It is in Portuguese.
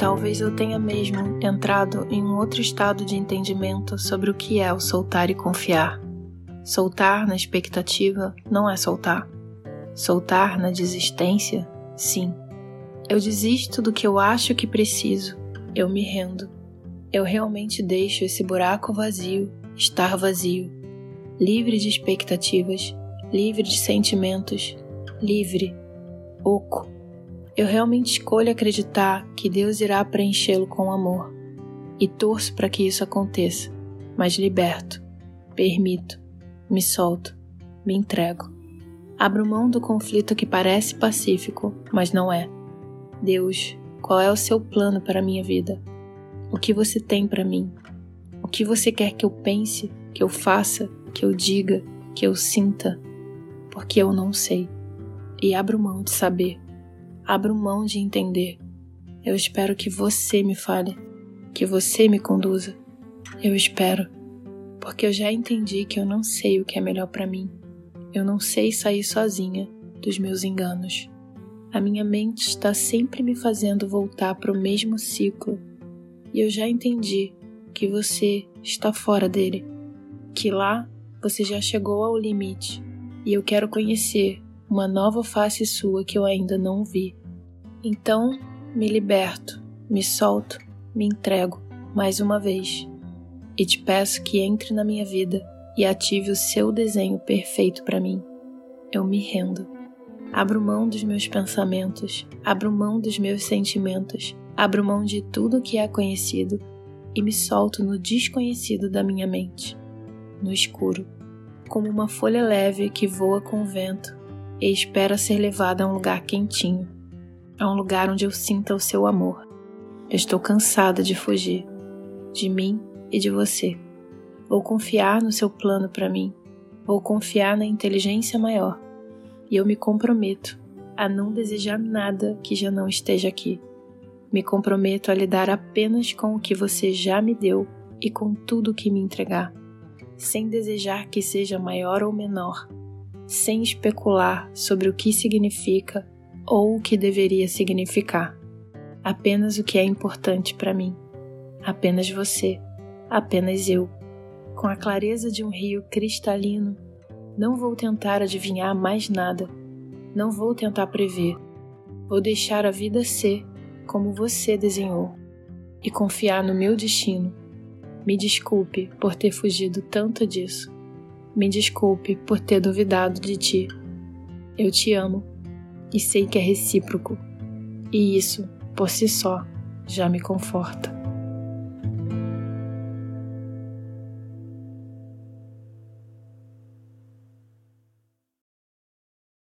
Talvez eu tenha mesmo entrado em um outro estado de entendimento sobre o que é o soltar e confiar. Soltar na expectativa não é soltar. Soltar na desistência, sim. Eu desisto do que eu acho que preciso, eu me rendo. Eu realmente deixo esse buraco vazio estar vazio, livre de expectativas, livre de sentimentos, livre, oco eu realmente escolho acreditar que Deus irá preenchê-lo com amor e torço para que isso aconteça, mas liberto, permito, me solto, me entrego. Abro mão do conflito que parece pacífico, mas não é. Deus, qual é o seu plano para a minha vida? O que você tem para mim? O que você quer que eu pense, que eu faça, que eu diga, que eu sinta? Porque eu não sei. E abro mão de saber abro mão de entender. Eu espero que você me fale, que você me conduza. Eu espero, porque eu já entendi que eu não sei o que é melhor para mim. Eu não sei sair sozinha dos meus enganos. A minha mente está sempre me fazendo voltar para o mesmo ciclo. E eu já entendi que você está fora dele, que lá você já chegou ao limite e eu quero conhecer uma nova face sua que eu ainda não vi. Então me liberto, me solto, me entrego mais uma vez e te peço que entre na minha vida e ative o seu desenho perfeito para mim. Eu me rendo. Abro mão dos meus pensamentos, abro mão dos meus sentimentos, abro mão de tudo que é conhecido e me solto no desconhecido da minha mente, no escuro, como uma folha leve que voa com o vento e espera ser levada a um lugar quentinho a um lugar onde eu sinta o seu amor. Eu estou cansada de fugir, de mim e de você. Vou confiar no seu plano para mim. Vou confiar na inteligência maior. E eu me comprometo a não desejar nada que já não esteja aqui. Me comprometo a lidar apenas com o que você já me deu e com tudo que me entregar, sem desejar que seja maior ou menor, sem especular sobre o que significa ou o que deveria significar. Apenas o que é importante para mim. Apenas você. Apenas eu. Com a clareza de um rio cristalino, não vou tentar adivinhar mais nada. Não vou tentar prever. Vou deixar a vida ser como você desenhou e confiar no meu destino. Me desculpe por ter fugido tanto disso. Me desculpe por ter duvidado de ti. Eu te amo e sei que é recíproco, e isso, por si só, já me conforta.